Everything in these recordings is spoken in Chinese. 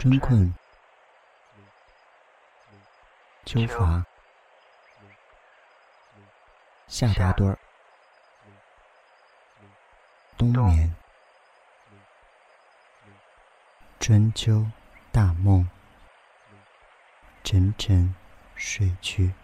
春困、秋乏、夏打盹儿、冬眠、春秋大梦，沉沉睡去。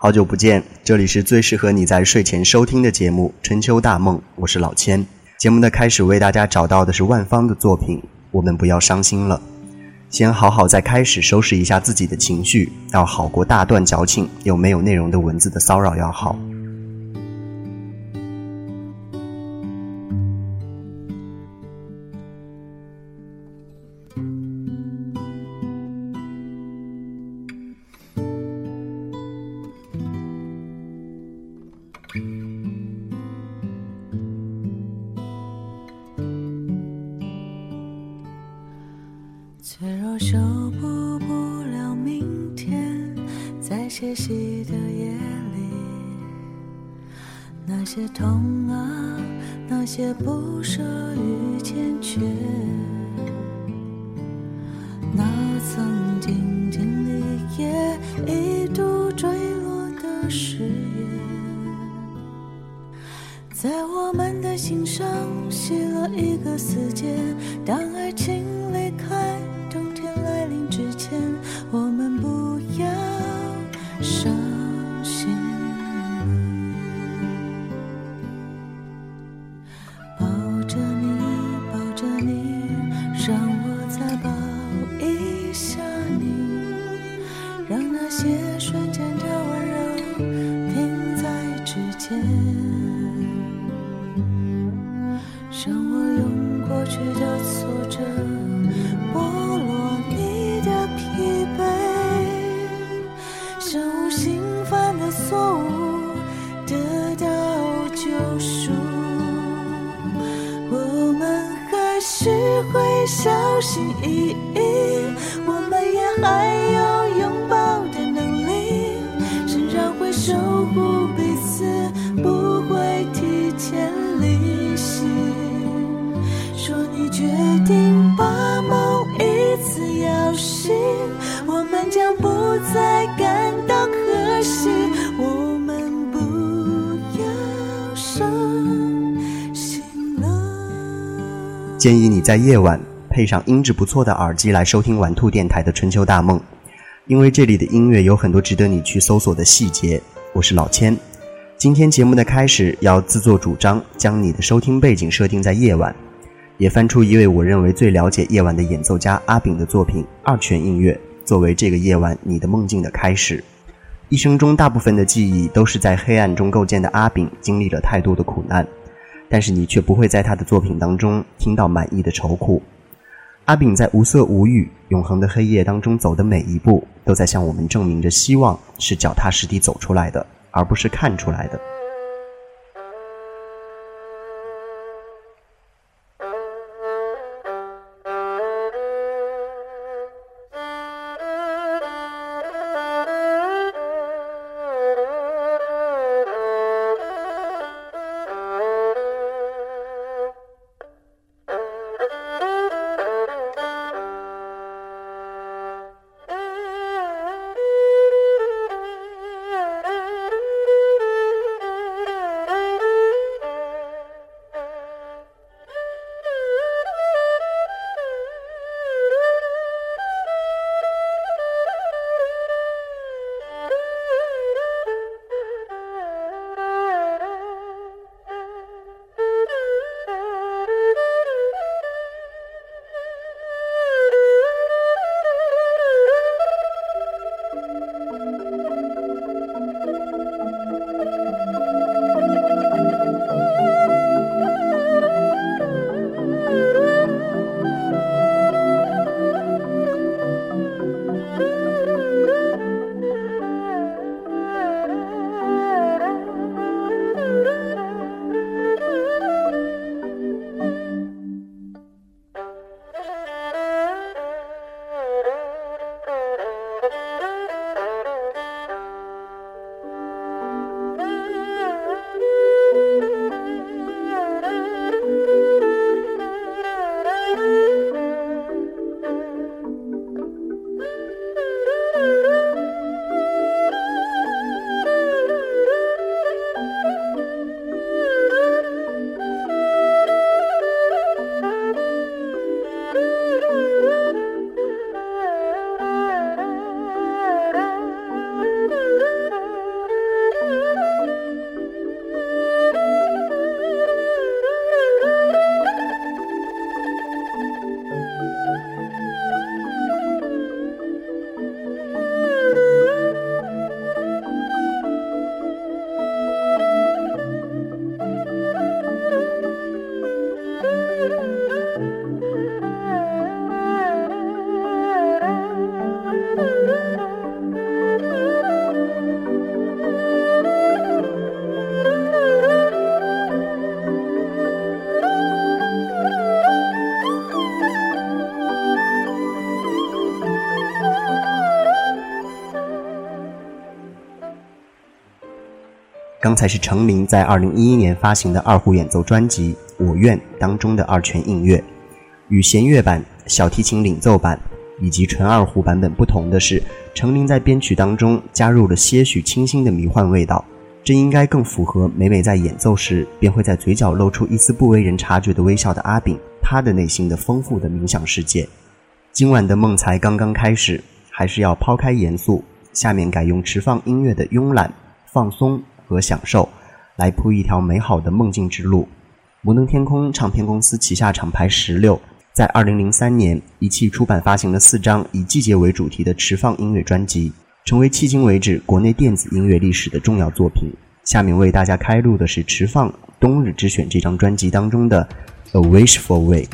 好久不见，这里是最适合你在睡前收听的节目《春秋大梦》，我是老千。节目的开始为大家找到的是万芳的作品《我们不要伤心了》，先好好在开始收拾一下自己的情绪，要好过大段矫情又没有内容的文字的骚扰要好。脆弱修补不了明天，在歇息的夜里，那些痛啊，那些不舍与坚决，那曾经经历也一度坠落的誓言，在我们的心上写了一个死结。当爱情离让我用过去的挫折。剥落你的疲惫，身无心犯的错误得到救赎。我们还是会小心翼翼，我们也还建议你在夜晚配上音质不错的耳机来收听玩兔电台的《春秋大梦》，因为这里的音乐有很多值得你去搜索的细节。我是老千，今天节目的开始要自作主张，将你的收听背景设定在夜晚。也翻出一位我认为最了解夜晚的演奏家阿炳的作品《二泉映月》，作为这个夜晚你的梦境的开始。一生中大部分的记忆都是在黑暗中构建的。阿炳经历了太多的苦难，但是你却不会在他的作品当中听到满意的愁苦。阿炳在无色无语、永恒的黑夜当中走的每一步，都在向我们证明着希望是脚踏实地走出来的，而不是看出来的。刚才是程琳在二零一一年发行的二胡演奏专辑《我愿》当中的二泉映月。与弦乐版、小提琴领奏版以及纯二胡版本不同的是，程琳在编曲当中加入了些许清新的迷幻味道，这应该更符合每每在演奏时便会在嘴角露出一丝不为人察觉的微笑的阿炳，他的内心的丰富的冥想世界。今晚的梦才刚刚开始，还是要抛开严肃，下面改用持放音乐的慵懒、放松和享受，来铺一条美好的梦境之路。摩登天空唱片公司旗下厂牌十六。在二零零三年，一汽出版发行了四张以季节为主题的持放音乐专辑，成为迄今为止国内电子音乐历史的重要作品。下面为大家开录的是持放《冬日之选》这张专辑当中的《A Wish for Way》。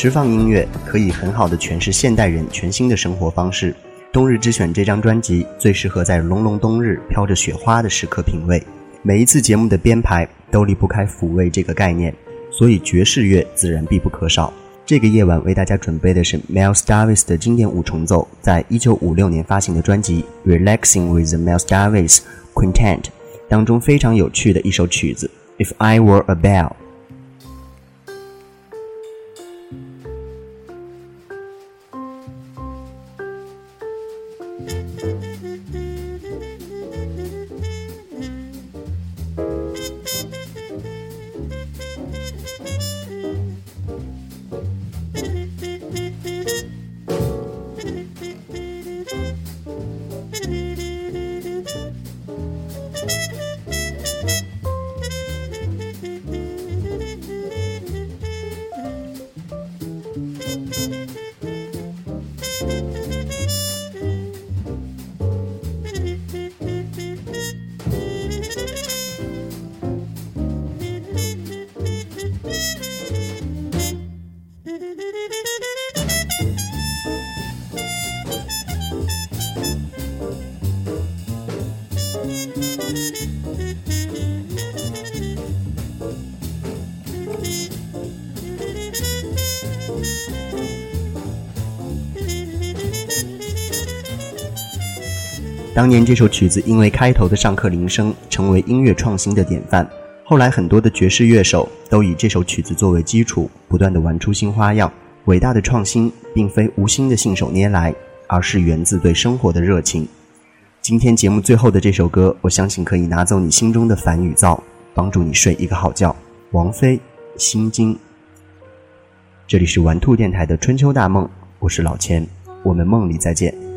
释放音乐可以很好的诠释现代人全新的生活方式。冬日之选这张专辑最适合在隆隆冬日飘着雪花的时刻品味。每一次节目的编排都离不开抚慰这个概念，所以爵士乐自然必不可少。这个夜晚为大家准备的是 Miles Davis 的经典五重奏，在一九五六年发行的专辑《Relaxing with the Miles Davis Quintet》当中非常有趣的一首曲子《If I Were a Bell》。当年这首曲子因为开头的上课铃声，成为音乐创新的典范。后来很多的爵士乐手都以这首曲子作为基础，不断的玩出新花样。伟大的创新并非无心的信手拈来，而是源自对生活的热情。今天节目最后的这首歌，我相信可以拿走你心中的烦与躁，帮助你睡一个好觉。王菲《心经》。这里是玩兔电台的春秋大梦，我是老千，我们梦里再见。